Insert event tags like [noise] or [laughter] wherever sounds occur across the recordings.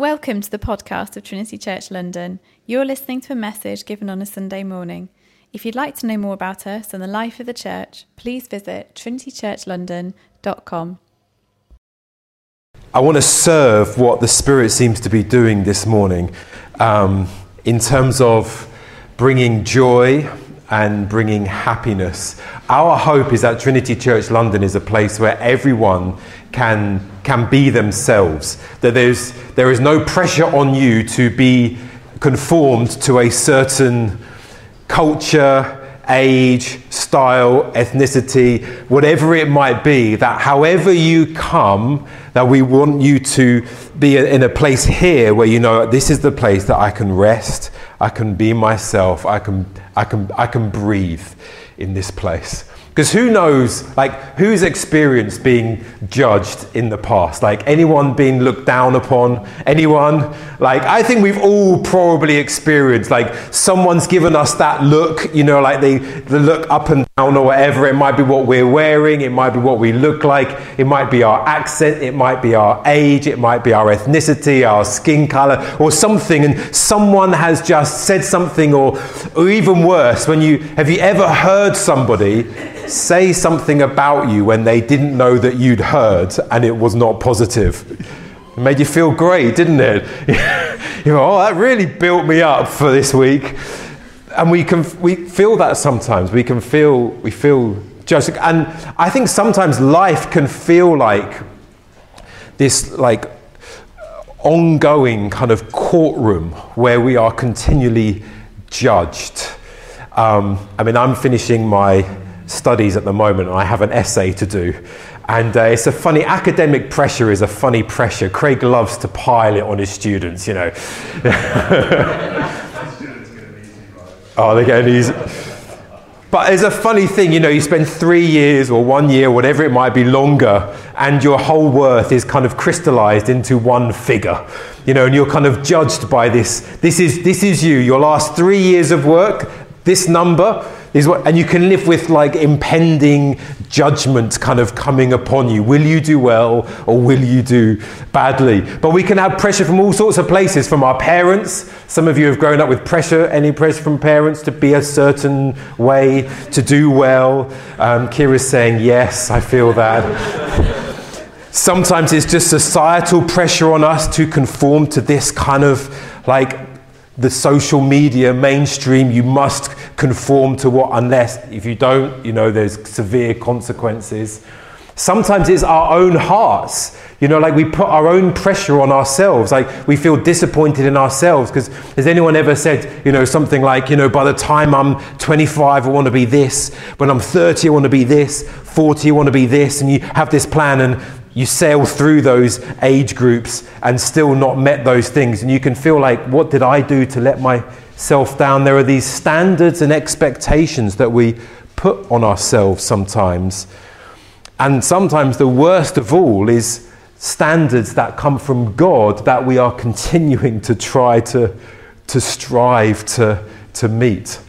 Welcome to the podcast of Trinity Church London. You're listening to a message given on a Sunday morning. If you'd like to know more about us and the life of the church, please visit trinitychurchlondon.com. I want to serve what the Spirit seems to be doing this morning um, in terms of bringing joy and bringing happiness. Our hope is that Trinity Church London is a place where everyone can, can be themselves, that there's, there is no pressure on you to be conformed to a certain culture, age, style, ethnicity, whatever it might be, that however you come, that we want you to be in a place here where you know this is the place that I can rest, I can be myself, I can, I can, I can breathe in this place. Because who knows, like, who's experienced being judged in the past? Like, anyone being looked down upon? Anyone? Like, I think we've all probably experienced, like, someone's given us that look, you know, like they, the look up and down or whatever. It might be what we're wearing, it might be what we look like, it might be our accent, it might be our age, it might be our ethnicity, our skin color, or something. And someone has just said something, or, or even worse, when you have you ever heard somebody say something about you when they didn't know that you'd heard and it was not positive. It made you feel great, didn't it? [laughs] you know, oh, that really built me up for this week. And we can we feel that sometimes. We can feel we feel judged. And I think sometimes life can feel like this like ongoing kind of courtroom where we are continually judged. Um, I mean, I'm finishing my studies at the moment, I have an essay to do. And uh, it's a funny, academic pressure is a funny pressure. Craig loves to pile it on his students, you know. [laughs] oh, they're getting easy. But it's a funny thing, you know, you spend three years or one year, whatever it might be, longer, and your whole worth is kind of crystallized into one figure. You know, and you're kind of judged by this. This is, this is you. Your last three years of work, this number, is what, and you can live with like impending judgment kind of coming upon you. Will you do well or will you do badly? But we can have pressure from all sorts of places, from our parents. Some of you have grown up with pressure, any pressure from parents to be a certain way, to do well. Um, Kira's saying, yes, I feel that. [laughs] Sometimes it's just societal pressure on us to conform to this kind of like the social media mainstream, you must conform to what, unless if you don't, you know, there's severe consequences. Sometimes it's our own hearts. You know, like we put our own pressure on ourselves. Like we feel disappointed in ourselves. Because has anyone ever said, you know, something like, you know, by the time I'm 25, I want to be this. When I'm 30, I want to be this. 40, I want to be this. And you have this plan. And you sail through those age groups and still not met those things. And you can feel like, what did I do to let myself down? There are these standards and expectations that we put on ourselves sometimes. And sometimes the worst of all is standards that come from God that we are continuing to try to, to strive to, to meet.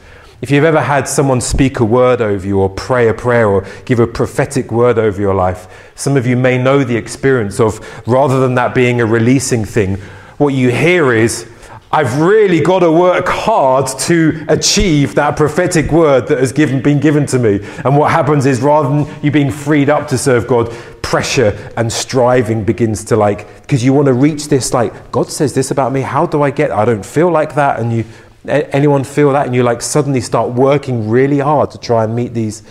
If you've ever had someone speak a word over you, or pray a prayer, or give a prophetic word over your life, some of you may know the experience of rather than that being a releasing thing, what you hear is, I've really got to work hard to achieve that prophetic word that has given, been given to me. And what happens is, rather than you being freed up to serve God, pressure and striving begins to like, because you want to reach this, like, God says this about me. How do I get? I don't feel like that. And you Anyone feel that? And you like suddenly start working really hard to try and meet these,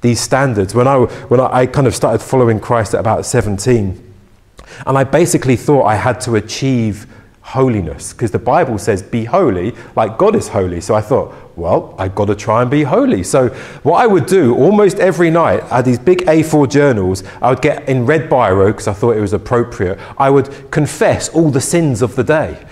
these standards. When, I, when I, I kind of started following Christ at about 17, and I basically thought I had to achieve holiness because the Bible says, be holy like God is holy. So I thought, well, I've got to try and be holy. So what I would do almost every night, I had these big A4 journals, I would get in red biro because I thought it was appropriate. I would confess all the sins of the day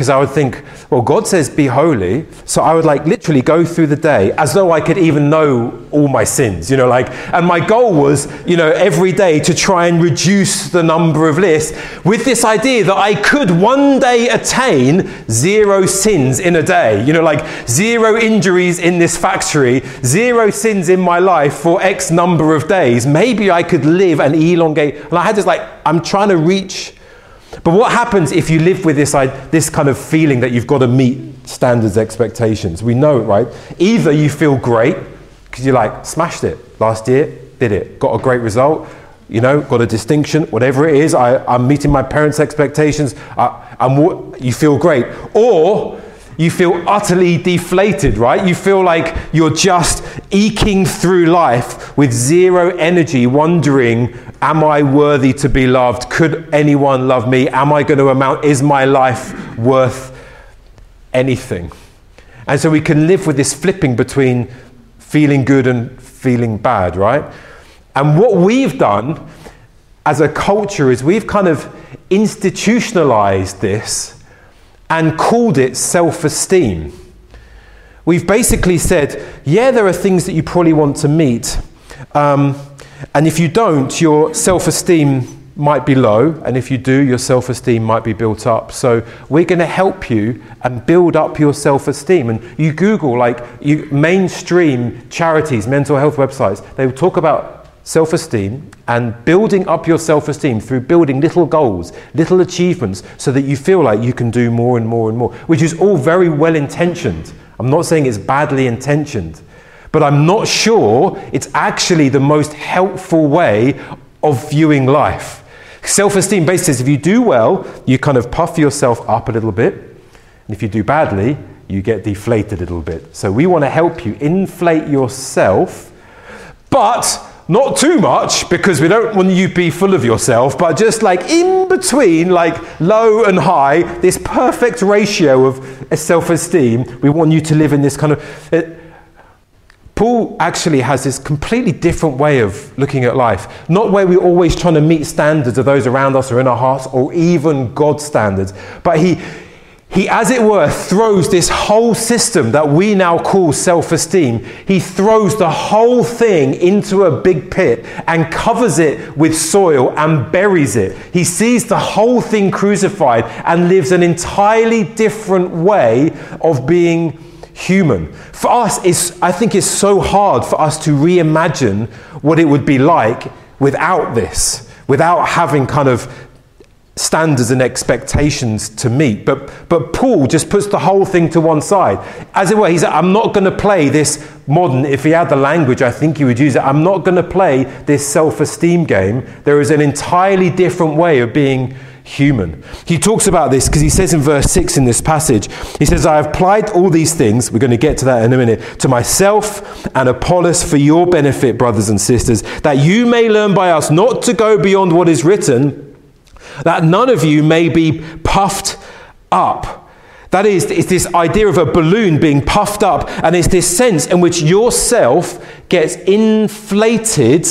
because I would think, well, God says be holy. So I would like literally go through the day as though I could even know all my sins, you know, like, and my goal was, you know, every day to try and reduce the number of lists with this idea that I could one day attain zero sins in a day, you know, like zero injuries in this factory, zero sins in my life for X number of days. Maybe I could live and elongate. And I had this like, I'm trying to reach But what happens if you live with this, this kind of feeling that you've got to meet standards, expectations? We know it, right? Either you feel great because you're like smashed it last year, did it, got a great result, you know, got a distinction, whatever it is. I, am meeting my parents' expectations. I, I'm, you feel great, or you feel utterly deflated, right? You feel like you're just eking through life with zero energy, wondering, am I worthy to be loved? Could anyone love me? Am I going to amount? Is my life worth anything? And so we can live with this flipping between feeling good and feeling bad, right? And what we've done as a culture is we've kind of institutionalized this and called it self esteem. We've basically said, yeah, there are things that you probably want to meet. Um, and if you don't, your self esteem might be low. And if you do, your self esteem might be built up. So we're going to help you and build up your self esteem. And you Google, like, you, mainstream charities, mental health websites, they talk about self esteem and building up your self esteem through building little goals, little achievements, so that you feel like you can do more and more and more, which is all very well intentioned. I'm not saying it's badly intentioned, but I'm not sure it's actually the most helpful way of viewing life. Self esteem basically says if you do well, you kind of puff yourself up a little bit, and if you do badly, you get deflated a little bit. So we want to help you inflate yourself, but not too much because we don't want you to be full of yourself, but just like in between, like low and high, this perfect ratio of uh, self esteem. We want you to live in this kind of. Uh, Paul actually has this completely different way of looking at life. Not where we're always trying to meet standards of those around us or in our hearts or even God's standards, but he he, as it were, throws this whole system that we now call self esteem, he throws the whole thing into a big pit and covers it with soil and buries it. He sees the whole thing crucified and lives an entirely different way of being human. For us, it's, I think it's so hard for us to reimagine what it would be like without this, without having kind of standards and expectations to meet. But, but Paul just puts the whole thing to one side. As it were, he said, I'm not going to play this modern, if he had the language, I think he would use it. I'm not going to play this self esteem game. There is an entirely different way of being human. He talks about this because he says in verse 6 in this passage, he says, I have applied all these things, we're going to get to that in a minute, to myself and Apollos for your benefit, brothers and sisters, that you may learn by us not to go beyond what is written that none of you may be puffed up. That is, it's this idea of a balloon being puffed up, and it's this sense in which yourself gets inflated.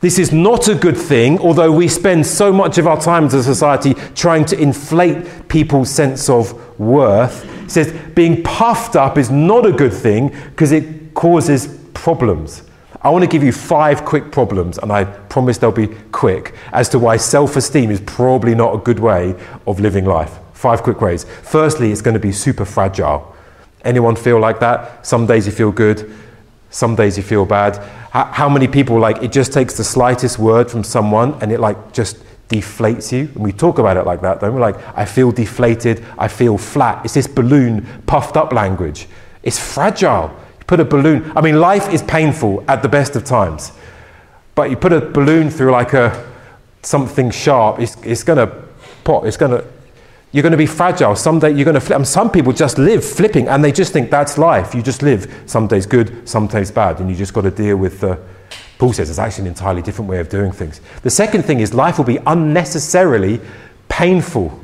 This is not a good thing, although we spend so much of our time as a society trying to inflate people's sense of worth. It says being puffed up is not a good thing because it causes problems. I want to give you five quick problems, and I promise they'll be quick, as to why self esteem is probably not a good way of living life. Five quick ways. Firstly, it's going to be super fragile. Anyone feel like that? Some days you feel good, some days you feel bad. How many people, like, it just takes the slightest word from someone and it, like, just deflates you? And we talk about it like that, don't we? Like, I feel deflated, I feel flat. It's this balloon, puffed up language. It's fragile You put a balloon, I mean, life is painful at the best of times, but you put a balloon through like a something sharp, it's, it's going to pop, it's going to, you're going to be fragile. Someday you're going to flip. And some people just live flipping and they just think that's life. You just live. Some days good, some days bad. And you just got to deal with the. Paul says it's actually an entirely different way of doing things. The second thing is life will be unnecessarily painful.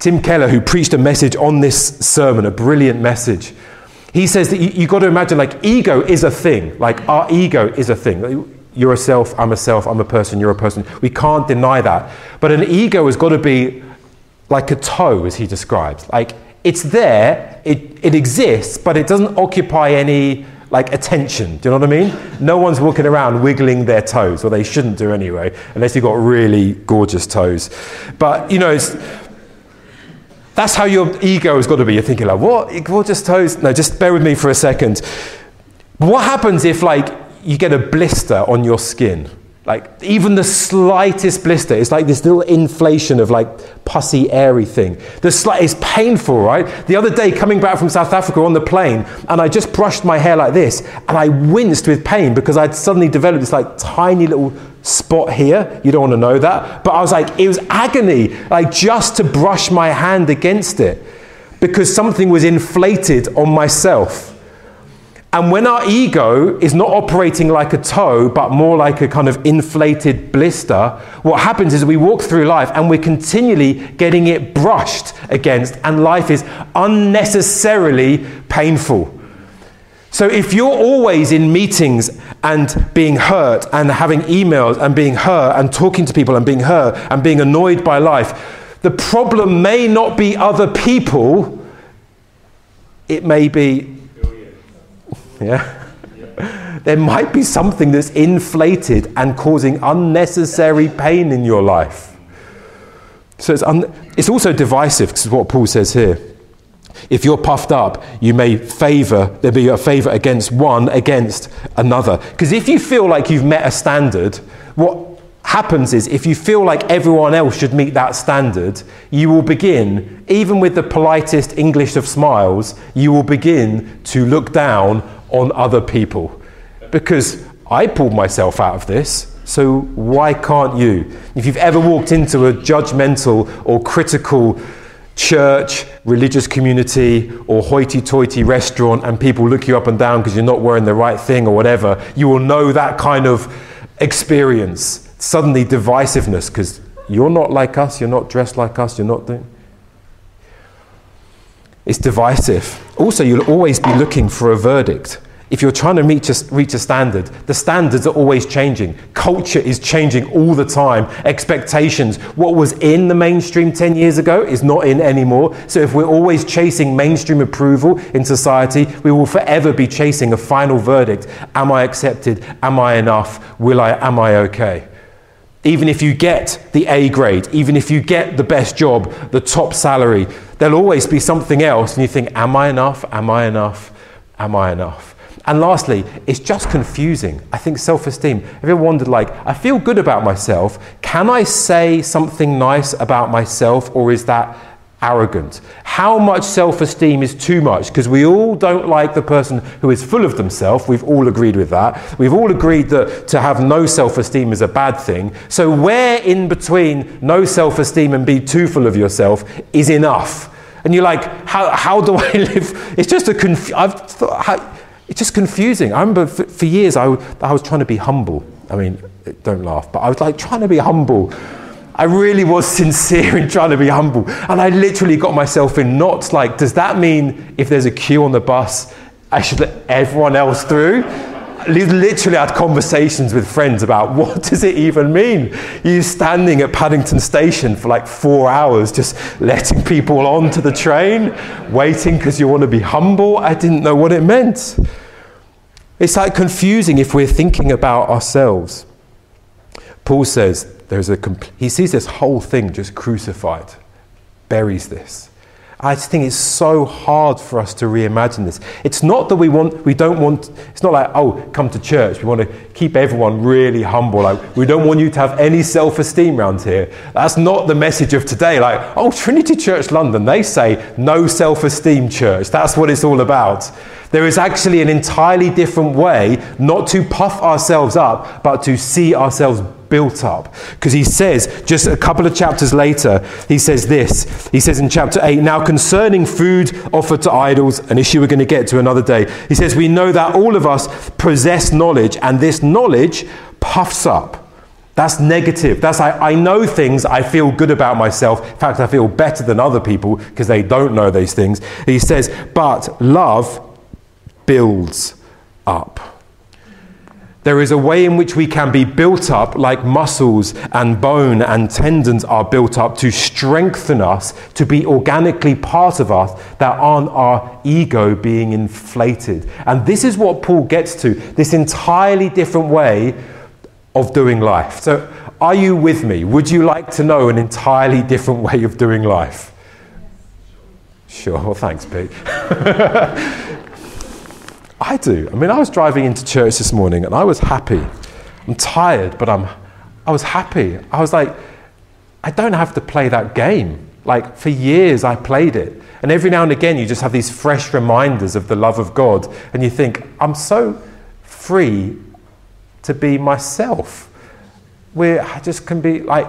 Tim Keller, who preached a message on this sermon, a brilliant message, he says that you, you've got to imagine like ego is a thing. Like our ego is a thing. You're a self, I'm a self, I'm a person, you're a person. We can't deny that. But an ego has got to be like a toe, as he describes. Like it's there, it, it exists, but it doesn't occupy any like attention. Do you know what I mean? No one's walking around wiggling their toes, or they shouldn't do anyway, unless you've got really gorgeous toes. But you know, it's, that's how your ego has got to be. You're thinking like, what? Just toes? No, just bear with me for a second. What happens if like you get a blister on your skin? Like even the slightest blister, it's like this little inflation of like pussy, airy thing. The slight, it's painful, right? The other day, coming back from South Africa on the plane, and I just brushed my hair like this, and I winced with pain because I'd suddenly developed this like tiny little spot here. You don't want to know that, but I was like, it was agony, like just to brush my hand against it because something was inflated on myself. And when our ego is not operating like a toe, but more like a kind of inflated blister, what happens is we walk through life and we're continually getting it brushed against, and life is unnecessarily painful. So if you're always in meetings and being hurt and having emails and being hurt and talking to people and being hurt and being annoyed by life, the problem may not be other people, it may be yeah? there might be something that's inflated and causing unnecessary pain in your life. So it's, un- it's also divisive, because what Paul says here. If you're puffed up, you may favor, there'll be a favor against one against another. Because if you feel like you've met a standard, what happens is if you feel like everyone else should meet that standard, you will begin, even with the politest English of smiles, you will begin to look down on other people. Because I pulled myself out of this, so why can't you? If you've ever walked into a judgmental or critical church, religious community, or hoity toity restaurant, and people look you up and down because you're not wearing the right thing or whatever, you will know that kind of experience. Suddenly, divisiveness because you're not like us, you're not dressed like us, you're not doing. It's divisive. Also, you'll always be looking for a verdict. If you're trying to reach a, reach a standard, the standards are always changing. Culture is changing all the time. Expectations. What was in the mainstream 10 years ago is not in anymore. So if we're always chasing mainstream approval in society, we will forever be chasing a final verdict. Am I accepted? Am I enough? Will I, am I okay? Even if you get the A grade, even if you get the best job, the top salary, there'll always be something else. And you think, Am I enough? Am I enough? Am I enough? And lastly, it's just confusing. I think self esteem. Have you ever wondered, like, I feel good about myself. Can I say something nice about myself, or is that arrogant? How much self esteem is too much? Because we all don't like the person who is full of themselves. We've all agreed with that. We've all agreed that to have no self esteem is a bad thing. So, where in between no self esteem and be too full of yourself is enough? And you're like, how, how do I [laughs] live? It's just a conf- I've thought, how, it's just confusing. I remember for, for years I, I was trying to be humble. I mean, don't laugh, but I was like trying to be humble I really was [laughs] sincere in trying to be humble. And I literally got myself in knots. Like, does that mean if there's a queue on the bus, I should let everyone else through? literally had conversations with friends about [laughs] what does it even mean? You standing at paddington station for like four hours just letting people onto the train waiting because you want to be humble? I didn't know what it meant. It's like confusing if we're thinking about ourselves. Paul says there's a compl- he sees this whole thing just crucified, buries this. I just think it's so hard for us to reimagine this. It's not that we want, we don't want, it's not like, oh, come to church. We want to keep everyone really humble. Like, we don't want you to have any self esteem around here. That's not the message of today. Like, oh, Trinity Church London, they say no self esteem church. That's what it's all about. There is actually an entirely different way not to puff ourselves up, but to see ourselves built up. Because he says, just a couple of chapters later, he says this. He says in chapter 8, now concerning food offered to idols, an issue we're going to get to another day, he says, we know that all of us possess knowledge, and this knowledge puffs up. That's negative. That's I, I know things, I feel good about myself. In fact, I feel better than other people because they don't know these things. He says, but love builds up. There is a way in which we can be built up like muscles and bone and tendons are built up to strengthen us, to be organically part of us that aren't our ego being inflated. And this is what Paul gets to this entirely different way of doing life. So, are you with me? Would you like to know an entirely different way of doing life? Sure, thanks, Pete. [laughs] I do. I mean, I was driving into church this morning and I was happy. I'm tired, but I'm, I was happy. I was like, I don't have to play that game. Like, for years I played it. And every now and again, you just have these fresh reminders of the love of God. And you think, I'm so free to be myself. Where I just can be like,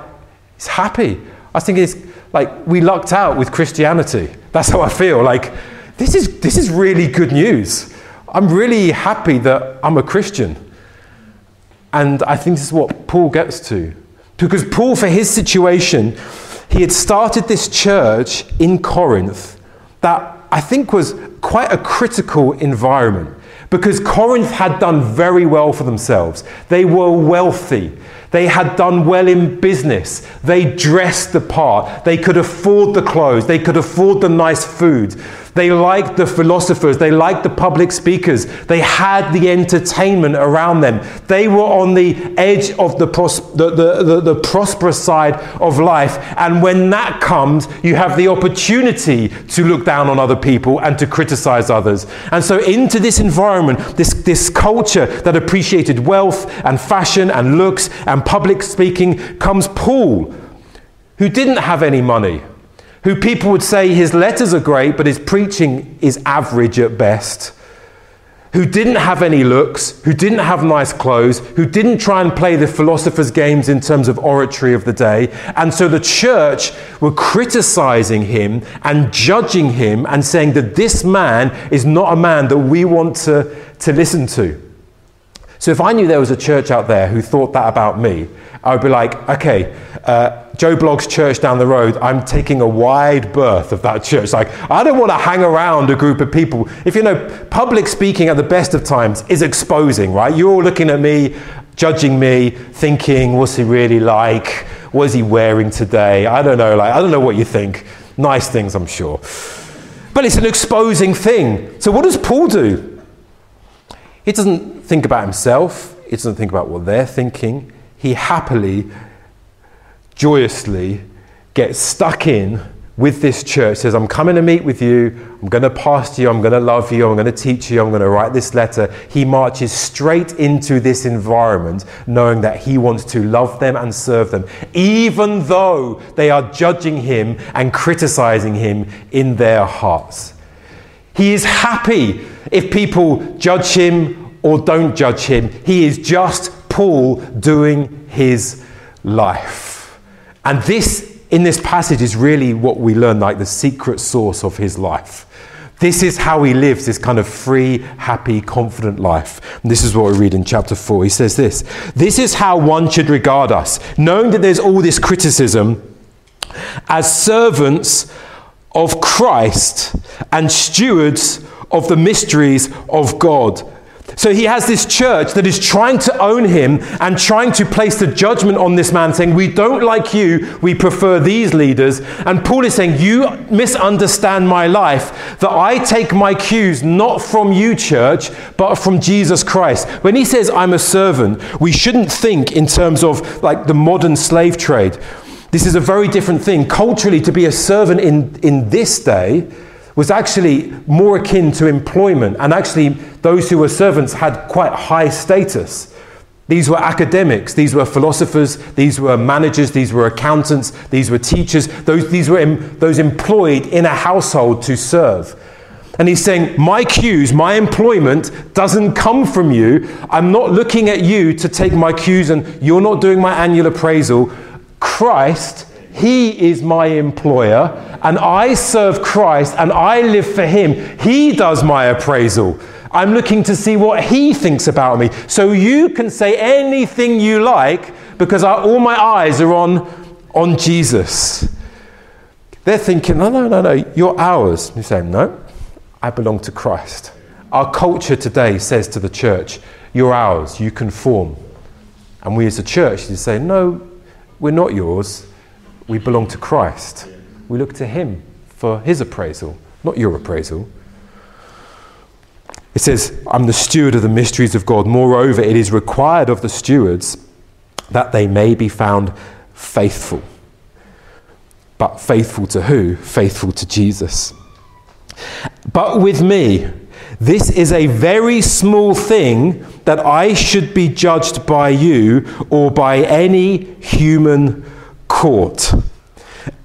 it's happy. I think it's like we lucked out with Christianity. That's how I feel. Like, this is, this is really good news. I'm really happy that I'm a Christian. And I think this is what Paul gets to. Because Paul, for his situation, he had started this church in Corinth that I think was quite a critical environment because Corinth had done very well for themselves. They were wealthy. They had done well in business. They dressed the part. They could afford the clothes. They could afford the nice food. They liked the philosophers. They liked the public speakers. They had the entertainment around them. They were on the edge of the, pros- the, the, the, the prosperous side of life. And when that comes, you have the opportunity to look down on other people and to criticize others. And so, into this environment, this, this culture that appreciated wealth and fashion and looks and public speaking, comes Paul, who didn't have any money who people would say his letters are great, but his preaching is average at best, who didn't have any looks, who didn't have nice clothes, who didn't try and play the philosopher's games in terms of oratory of the day. And so the church were criticizing him and judging him and saying that this man is not a man that we want to, to listen to. So if I knew there was a church out there who thought that about me, I would be like, okay, uh, Joe Blogg's church down the road, I'm taking a wide berth of that church. Like, I don't want to hang around a group of people. If you know, public speaking at the best of times is exposing, right? You're all looking at me, judging me, thinking, what's he really like? What is he wearing today? I don't know. Like, I don't know what you think. Nice things, I'm sure. But it's an exposing thing. So, what does Paul do? He doesn't think about himself, he doesn't think about what they're thinking. He happily joyously gets stuck in with this church, says, I'm coming to meet with you, I'm going to pastor you, I'm going to love you, I'm going to teach you, I'm going to write this letter. He marches straight into this environment knowing that he wants to love them and serve them, even though they are judging him and criticizing him in their hearts. He is happy if people judge him or don't judge him. He is just Paul doing his life. And this, in this passage, is really what we learn like the secret source of his life. This is how he lives this kind of free, happy, confident life. And this is what we read in chapter 4. He says this This is how one should regard us, knowing that there's all this criticism, as servants of Christ and stewards of the mysteries of God. So he has this church that is trying to own him and trying to place the judgment on this man, saying, We don't like you, we prefer these leaders. And Paul is saying, You misunderstand my life, that I take my cues not from you, church, but from Jesus Christ. When he says, I'm a servant, we shouldn't think in terms of like the modern slave trade. This is a very different thing. Culturally, to be a servant in, in this day, was actually more akin to employment, and actually, those who were servants had quite high status. These were academics, these were philosophers, these were managers, these were accountants, these were teachers, those, these were em, those employed in a household to serve. And he's saying, My cues, my employment doesn't come from you. I'm not looking at you to take my cues, and you're not doing my annual appraisal. Christ he is my employer, and I serve Christ, and I live for Him. He does my appraisal. I'm looking to see what He thinks about me. So you can say anything you like because I, all my eyes are on, on Jesus. They're thinking, no, no, no, no, you're ours. You say, no, I belong to Christ. Our culture today says to the church, you're ours, you conform. And we as a church, you say, no, we're not yours we belong to Christ. We look to Him for His appraisal, not your appraisal. It says, I'm the steward of the mysteries of God. Moreover, it is required of the stewards that they may be found faithful. But faithful to who? Faithful to Jesus. But with me, This is a very small thing that I should be judged by you or by any human court.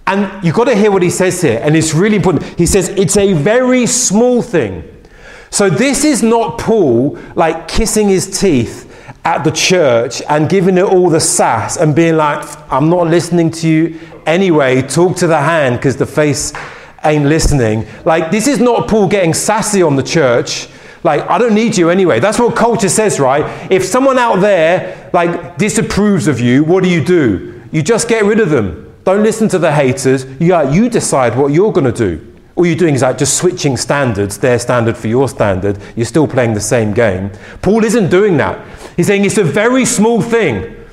And you've got to hear what he says here, and it's really important. He says it's a very small thing. So this is not Paul like kissing his teeth at the church and giving it all the sass and being like, I'm not listening to you anyway, talk to the hand because the face ain't listening. Like, this is not Paul getting sassy on the church. Like, I don't need you anyway. That's what culture says, right? If someone out there, like, disapproves of you, what do you do? You just get rid of them. Don't listen to the haters. Yeah, uh, you decide what you're going to do. All you're doing is like just switching standards, their standard for your standard. You're still playing the same game. Paul isn't doing that. He's saying it's a very small thing.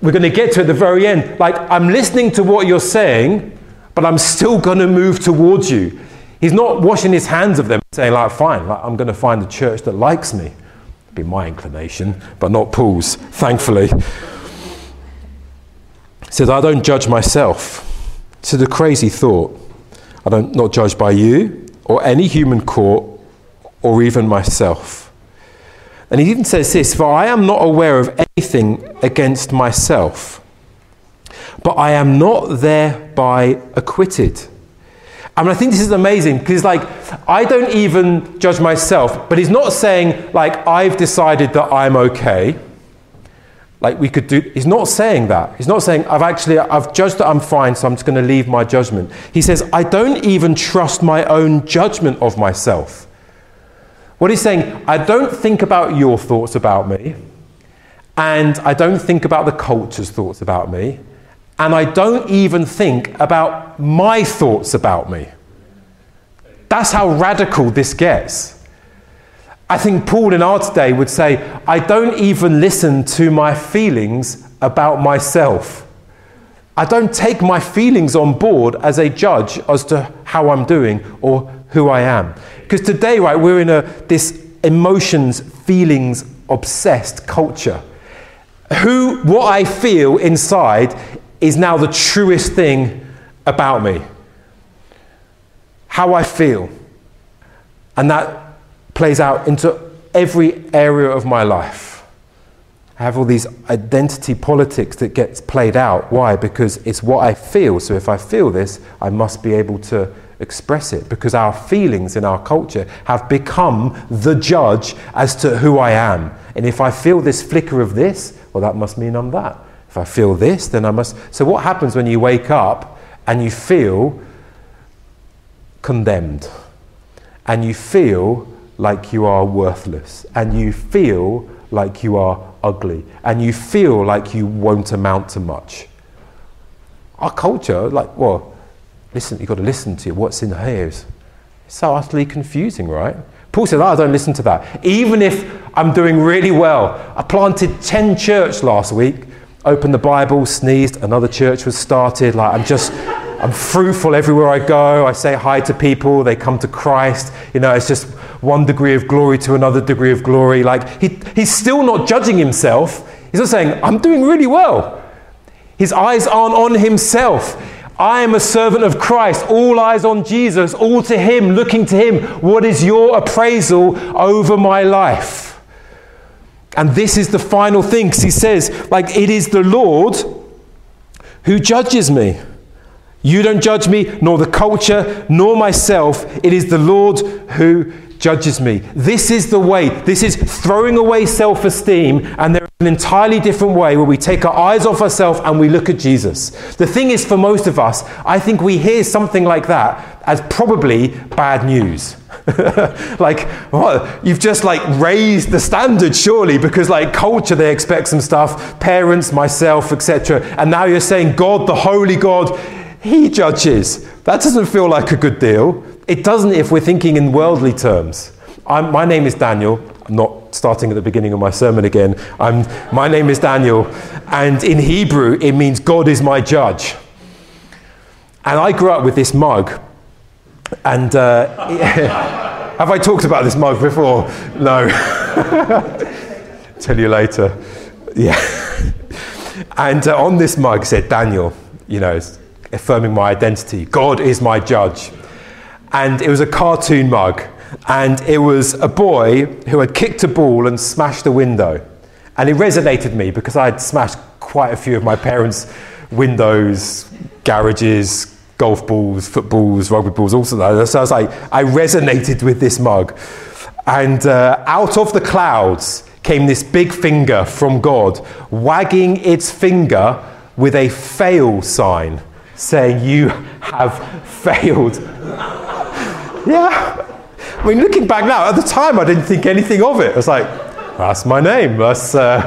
We're going to get to at the very end. Like, I'm listening to what you're saying, but I'm still going to move towards you. He's not washing his hands of them, saying, like, fine, like, I'm going to find a church that likes me. It'd be my inclination, but not Paul's, thankfully. He says, I don't judge myself. It's a crazy thought. I don't not judge by you or any human court or even myself. And he even says this, for I am not aware of anything against myself, but I am not thereby acquitted. I mean, I think this is amazing because, like, I don't even judge myself, but he's not saying, like, I've decided that I'm okay like we could do he's not saying that. He's not saying i've actually i've judged that i'm fine so i'm just going to leave my judgment. He says i don't even trust my own judgment of myself. What he's saying i don't think about your thoughts about me and i don't think about the culture's thoughts about me and i don't even think about my thoughts about me. That's how radical this gets I think Paul in our day would say, I don't even listen to my feelings about myself. I don't take my feelings on board as a judge as to how I'm doing or who I am. Because today, right, we're in a, this emotions, feelings obsessed culture. Who, what I feel inside is now the truest thing about me. How I feel. And that plays out into every area of my life. I have all these identity politics that gets played out. Why? Because it's what I feel. So if I feel this, I must be able to express it because our feelings in our culture have become the judge as to who I am. And if I feel this flicker of this, well, that must mean I'm that. If I feel this, then I must. So, what happens when you wake up and you feel condemned and you feel like you are worthless, and you feel like you are ugly, and you feel like you won't amount to much. Our culture, like, well, listen, you've got to listen to what's in the ears. It's so utterly confusing, right? Paul says, oh, I don't listen to that. Even if I'm doing really well. I planted 10 church last week, opened the Bible, sneezed, another church was started. Like, I'm just, I'm fruitful everywhere I go. I say hi to people, they come to Christ. You know, it's just one degree of glory to another degree of glory. Like, he, he's still not judging himself. He's not saying, I'm doing really well. His eyes aren't on himself. I am a servant of Christ. All eyes on Jesus, all to Him, looking to Him. What is your appraisal over my life? And this is the final thing because he says, like, it is the Lord who judges me. You don't judge me, nor the culture, nor myself. It is the Lord who judges me. This is the way. This is throwing away self esteem, and there is an entirely different way where we take our eyes off ourselves and we look at Jesus. The thing is, for most of us, I think we hear something like that as probably bad news. [laughs] like, what? You've just like raised the standard, surely, because like culture, they expect some stuff, parents, myself, etc. And now you're saying, God, the holy God, He judges. That doesn't feel like a good deal. It doesn't if we're thinking in worldly terms. I'm, my name is Daniel. I'm not starting at the beginning of my sermon again. I'm, my name is Daniel. And in Hebrew, it means God is my judge. And I grew up with this mug. And uh, [laughs] have I talked about this mug before? No. [laughs] Tell you later. Yeah. [laughs] and uh, on this mug said Daniel, you know, affirming my identity. God is my judge and it was a cartoon mug. And it was a boy who had kicked a ball and smashed a window. And it resonated me because I had smashed quite a few of my parents' windows, garages, golf balls, footballs, rugby balls, all sorts of that. So I was like, I resonated with this mug. And uh, out of the clouds came this big finger from God, wagging its finger with a fail sign, saying, You have [laughs] failed. Yeah. I mean, looking back now, at the time I didn't think anything of it. I was like, That's my name. That's. Uh...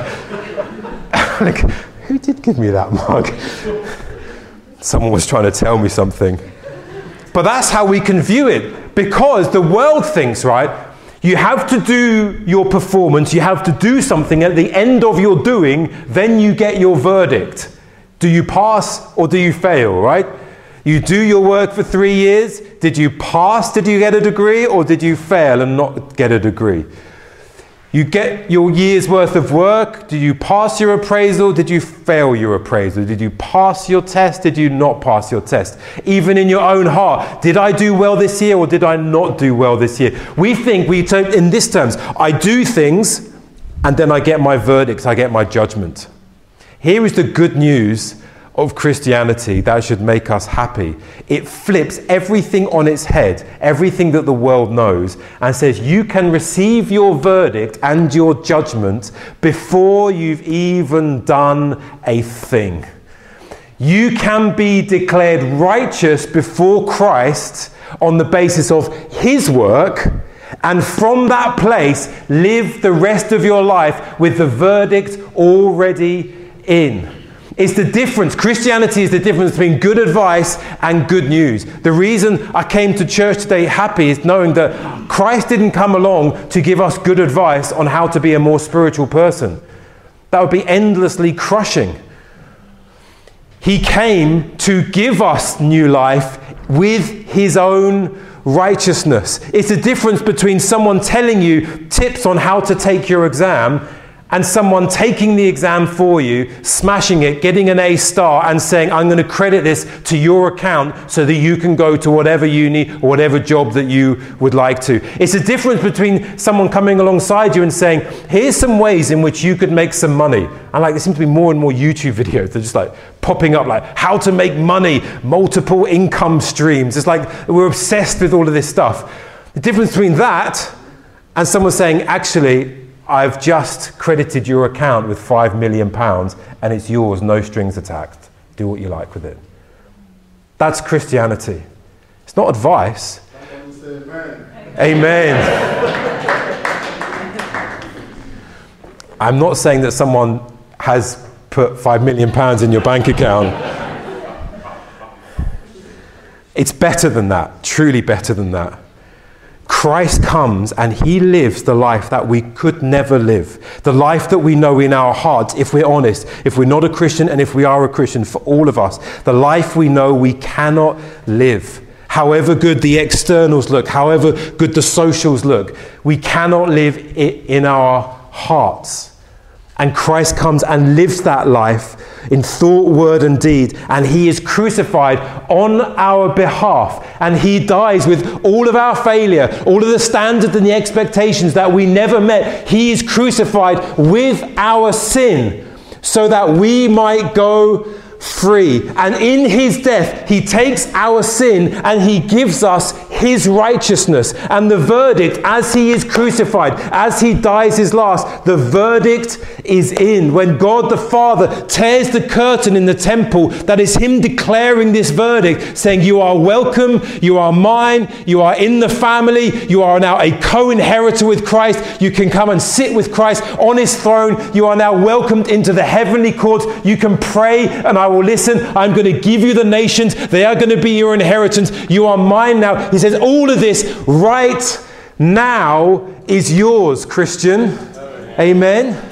[laughs] like, who did give me that mug? Someone was trying to tell me something. But that's how we can view it because the world thinks, right? You have to do your performance, you have to do something at the end of your doing, then you get your verdict. Do you pass or do you fail, right? You do your work for three years. Did you pass? Did you get a degree? Or did you fail and not get a degree? You get your year's worth of work. Did you pass your appraisal? Did you fail your appraisal? Did you pass your test? Did you not pass your test? Even in your own heart, did I do well this year or did I not do well this year? We think we in this terms, I do things and then I get my verdict, I get my judgment. Here is the good news of Christianity that should make us happy. It flips everything on its head, everything that the world knows, and says you can receive your verdict and your judgment before you've even done a thing. You can be declared righteous before Christ on the basis of his work. And from that place, live the rest of your life with the verdict already in. It's the difference. Christianity is the difference between good advice and good news. The reason I came to church today happy is knowing that Christ didn't come along to give us good advice on how to be a more spiritual person. That would be endlessly crushing. He came to give us new life with his own righteousness. It's the difference between someone telling you tips on how to take your exam and someone taking the exam for you, smashing it, getting an A star, and saying, I'm going to credit this to your account so that you can go to whatever uni or whatever job that you would like to. It's a difference between someone coming alongside you and saying, Here's some ways in which you could make some money. And like there seem to be more and more YouTube videos. They're just like popping up, like how to make money, multiple income streams. It's like we're obsessed with all of this stuff. The difference between that and someone saying, actually, I've just credited your account with five million pounds and it's yours, no strings attached. Do what you like with it. That's Christianity. It's not advice. Amen. Amen. I'm not saying that someone has put five million pounds in your bank account. It's better than that, truly better than that. Christ comes and he lives the life that we could never live. The life that we know in our hearts, if we're honest, if we're not a Christian and if we are a Christian, for all of us, the life we know we cannot live. However good the externals look, however good the socials look, we cannot live it in our hearts. And Christ comes and lives that life in thought, word, and deed. And he is crucified on our behalf. And he dies with all of our failure, all of the standards and the expectations that we never met. He is crucified with our sin so that we might go free. And in his death, he takes our sin and he gives us his righteousness. And the verdict, as he is crucified, as he dies his last, the verdict is in. When God the Father tears the curtain in the temple, that is him declaring this verdict, saying, You are welcome, you are mine, you are in the family, you are now a co inheritor with Christ, you can come and sit with Christ on his throne, you are now welcomed into the heavenly courts, you can pray, and I will listen. I'm going to give you the nations. They are going to be your inheritance. You are mine now. He says, all of this right now is yours, Christian. Amen.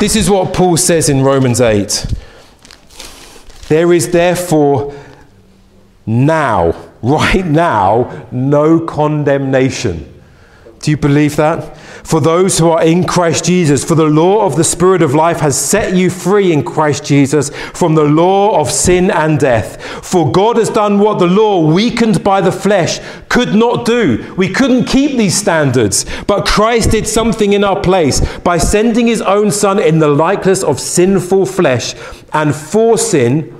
This is what Paul says in Romans 8. There is therefore now, right now, no condemnation. Do you believe that? For those who are in Christ Jesus. For the law of the Spirit of life has set you free in Christ Jesus from the law of sin and death. For God has done what the law, weakened by the flesh, could not do. We couldn't keep these standards, but Christ did something in our place by sending his own Son in the likeness of sinful flesh. And for sin,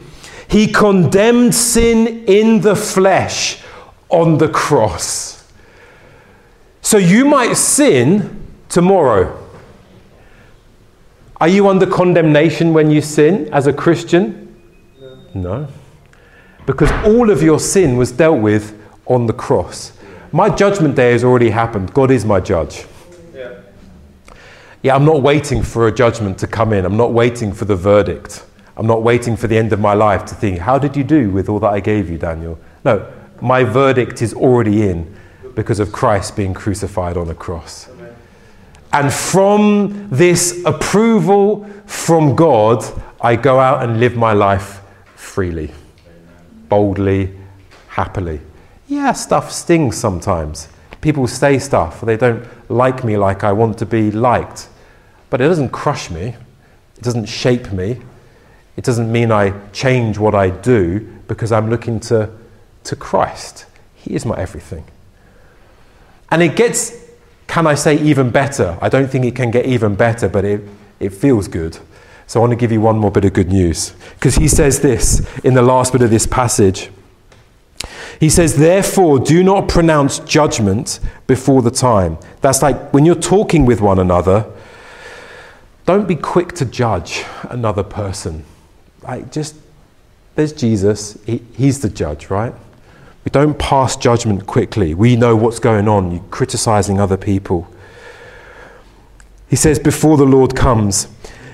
he condemned sin in the flesh on the cross. So you might sin tomorrow. Are you under condemnation when you sin as a Christian? No. Because all of your sin was dealt with on the cross. My judgment day has already happened. God is my judge. Yeah. yeah, I'm not waiting for a judgment to come in. I'm not waiting for the verdict. I'm not waiting for the end of my life to think, how did you do with all that I gave you, Daniel? No, my verdict is already in because of Christ being crucified on a cross. And from this approval from God, I go out and live my life freely, boldly, happily. Yeah, stuff stings sometimes. People say stuff, they don't like me like I want to be liked. But it doesn't crush me, it doesn't shape me, it doesn't mean I change what I do because I'm looking to, to Christ. He is my everything. And it gets, can I say, even better? I don't think it can get even better, but it, it feels good. So I want to give you one more bit of good news. Because he says this in the last bit of this passage. He says, Therefore, do not pronounce judgment before the time. That's like when you're talking with one another, don't be quick to judge another person. Like, just, there's Jesus, he, he's the judge, right? We don't pass judgment quickly. We know what's going on. You're criticizing other people. He says, Before the Lord comes,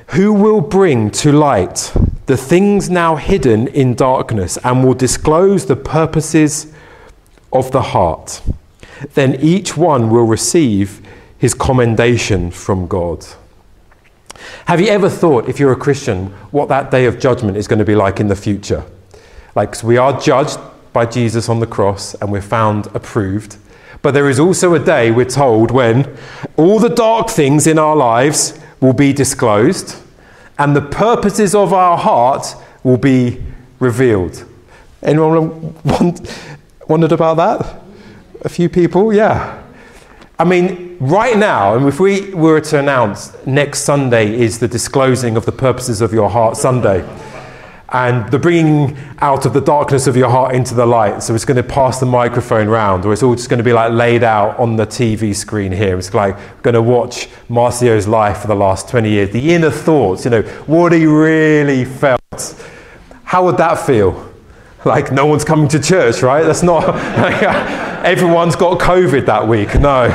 who will bring to light the things now hidden in darkness and will disclose the purposes of the heart? Then each one will receive his commendation from God. Have you ever thought, if you're a Christian, what that day of judgment is going to be like in the future? Like, we are judged by Jesus on the cross and we're found approved. But there is also a day, we're told, when all the dark things in our lives will be disclosed and the purposes of our heart will be revealed. Anyone wondered about that? A few people? Yeah. I mean, right now, and if we were to announce next Sunday is the disclosing of the purposes of your heart Sunday and the bringing out of the darkness of your heart into the light. So it's going to pass the microphone round, or it's all just going to be like laid out on the TV screen here. It's like going to watch Marcio's life for the last 20 years. The inner thoughts, you know, what he really felt. How would that feel? Like no one's coming to church, right? That's not. [laughs] Like, everyone's got COVID that week. No,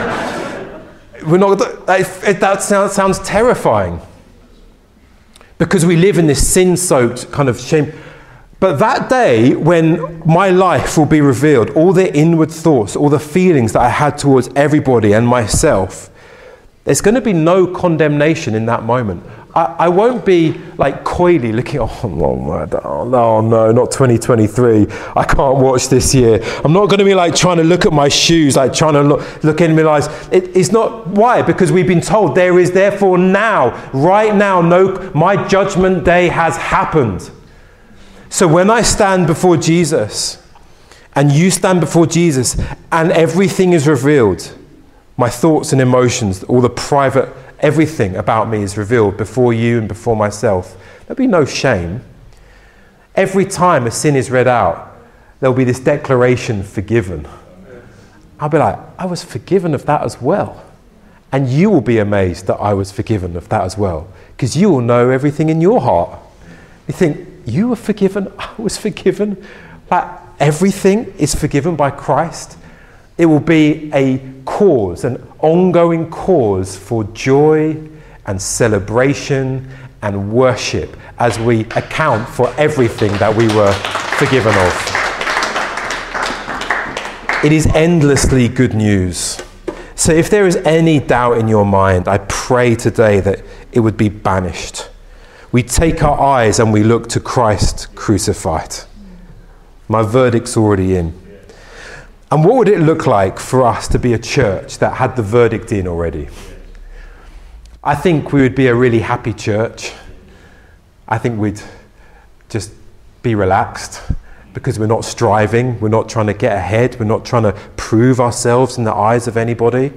we're not. That, that sounds, sounds terrifying because we live in this sin soaked kind of shame. But that day when my life will be revealed, all the inward thoughts, all the feelings that I had towards everybody and myself, there's going to be no condemnation in that moment. I, I won't be like coyly looking, [laughs] oh, oh, no, oh, no, not 2023. I can't watch this year. I'm not going to be like trying to look at my shoes, like trying to look, look in my eyes. It, it's not, why? Because we've been told there is therefore now, right now, no, my judgment day has happened. So when I stand before Jesus, and you stand before Jesus, and everything is revealed, my thoughts and emotions, all the private everything about me is revealed before you and before myself. There'll be no shame. Every time a sin is read out, there'll be this declaration forgiven. I'll be like, I was forgiven of that as well. And you will be amazed that I was forgiven of that as well. Because you will know everything in your heart. You think, you were forgiven, [laughs] I was forgiven. Like everything is forgiven by Christ. It will be a cause, an ongoing cause for joy and celebration and worship as we account for everything that we were forgiven of. It is endlessly good news. So, if there is any doubt in your mind, I pray today that it would be banished. We take our eyes and we look to Christ crucified. My verdict's already in. And what would it look like for us to be a church that had the verdict in already? I think we would be a really happy church. I think we'd just be relaxed because we're not striving, we're not trying to get ahead, we're not trying to prove ourselves in the eyes of anybody,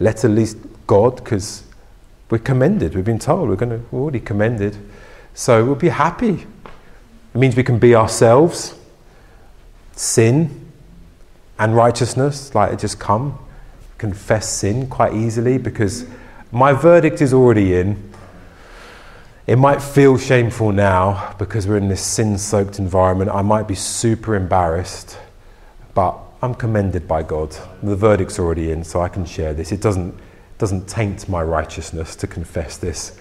let at least God, because we're commended. We've been told we're, gonna, we're already commended. So we'll be happy. It means we can be ourselves. Sin and righteousness, like it just come. Confess sin quite easily because my verdict is already in. It might feel shameful now because we're in this sin soaked environment. I might be super embarrassed, but I'm commended by God. The verdict's already in, so I can share this. It doesn't, doesn't taint my righteousness to confess this.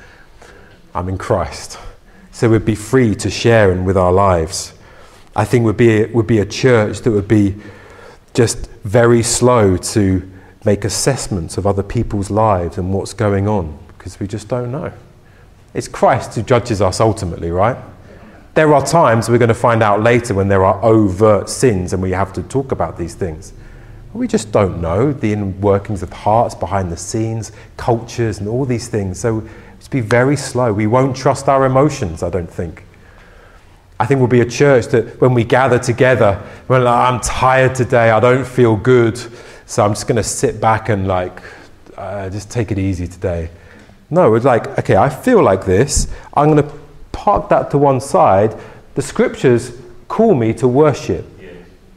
I'm in Christ. So we'd be free to share in with our lives. I think would be, would be a church that would be just very slow to make assessments of other people's lives and what's going on because we just don't know. It's Christ who judges us ultimately, right? There are times we're going to find out later when there are overt sins and we have to talk about these things. We just don't know the inner workings of hearts behind the scenes, cultures, and all these things. So just be very slow. We won't trust our emotions, I don't think. I think we'll be a church that when we gather together, we're like, I'm tired today, I don't feel good, so I'm just going to sit back and like, uh, just take it easy today. No, it's like, okay, I feel like this. I'm going to park that to one side. The scriptures call me to worship.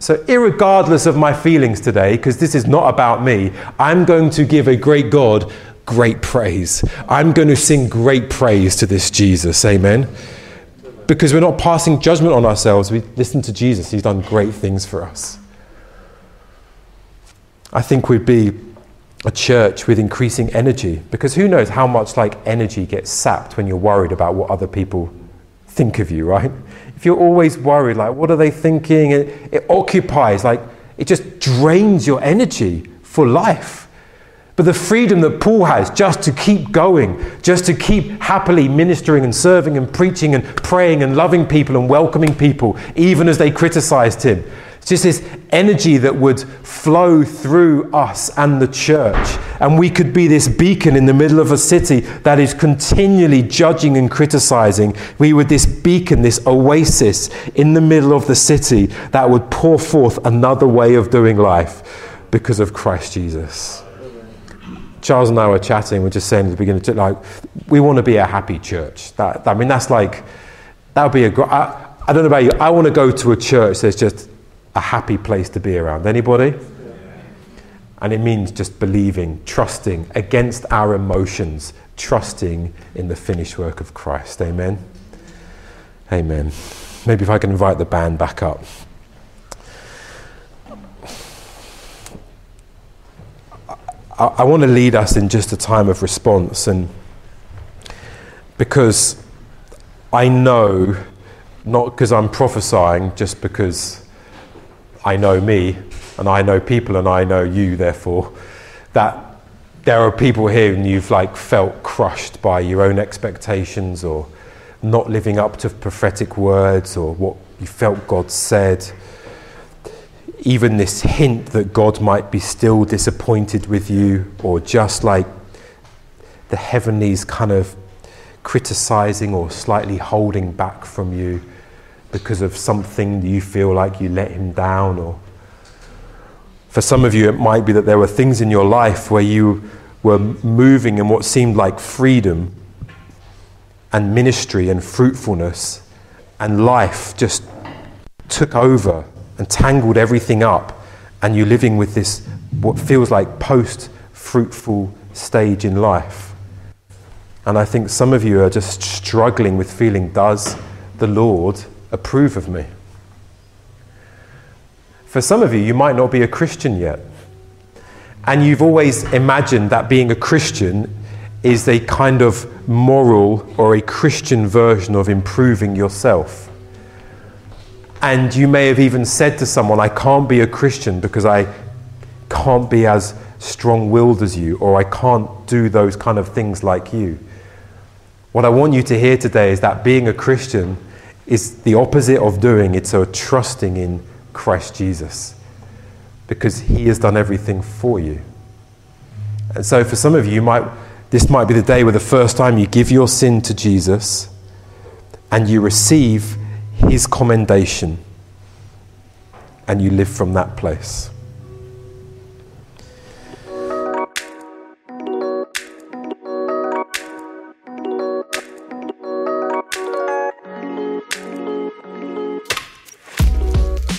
So, regardless of my feelings today, because this is not about me, I'm going to give a great God great praise. I'm going to sing great praise to this Jesus. Amen. Because we're not passing judgment on ourselves. We listen to Jesus. He's done great things for us. I think we'd be a church with increasing energy because who knows how much like energy gets sapped when you're worried about what other people think of you right if you're always worried like what are they thinking it, it occupies like it just drains your energy for life but the freedom that paul has just to keep going just to keep happily ministering and serving and preaching and praying and loving people and welcoming people even as they criticized him It's just this energy that would flow through us and the church. And we could be this beacon in the middle of a city that is continually judging and criticizing. We were this beacon, this oasis in the middle of the city that would pour forth another way of doing life because of Christ Jesus. Charles and I were chatting, we're just saying at the beginning, like, we want to be a happy church. That, I mean, that's like, that would be a, I, I don't know about you, I want to go to a church that's just a happy place to be around. Anybody? And it means just believing, trusting against our emotions, trusting in the finished work of Christ. Amen. Amen. Maybe if I can invite the band back up. I, I want to lead us in just a time of response, and because I know, not because I'm prophesying, just because I know me, and I know people, and I know you, therefore, that there are people here and you've like felt crushed by your own expectations or not living up to prophetic words or what you felt God said. Even this hint that God might be still disappointed with you, or just like the heavenlies kind of criticizing or slightly holding back from you because of something you feel like you let him down or for some of you it might be that there were things in your life where you were moving in what seemed like freedom and ministry and fruitfulness and life just took over and tangled everything up and you're living with this what feels like post fruitful stage in life and i think some of you are just struggling with feeling does the lord approve of me. For some of you, you might not be a Christian yet. And you've always imagined that being a Christian is a kind of moral or a Christian version of improving yourself. And you may have even said to someone, I can't be a Christian because I can't be as strong willed as you, or I can't do those kind of things like you. What I want you to hear today is that being a Christian is the opposite of doing, it's a trusting in Christ Jesus because he has done everything for you. And so for some of you, you might This might be the day where the first time you give your sin to Jesus and you receive his commendation and you live from that place.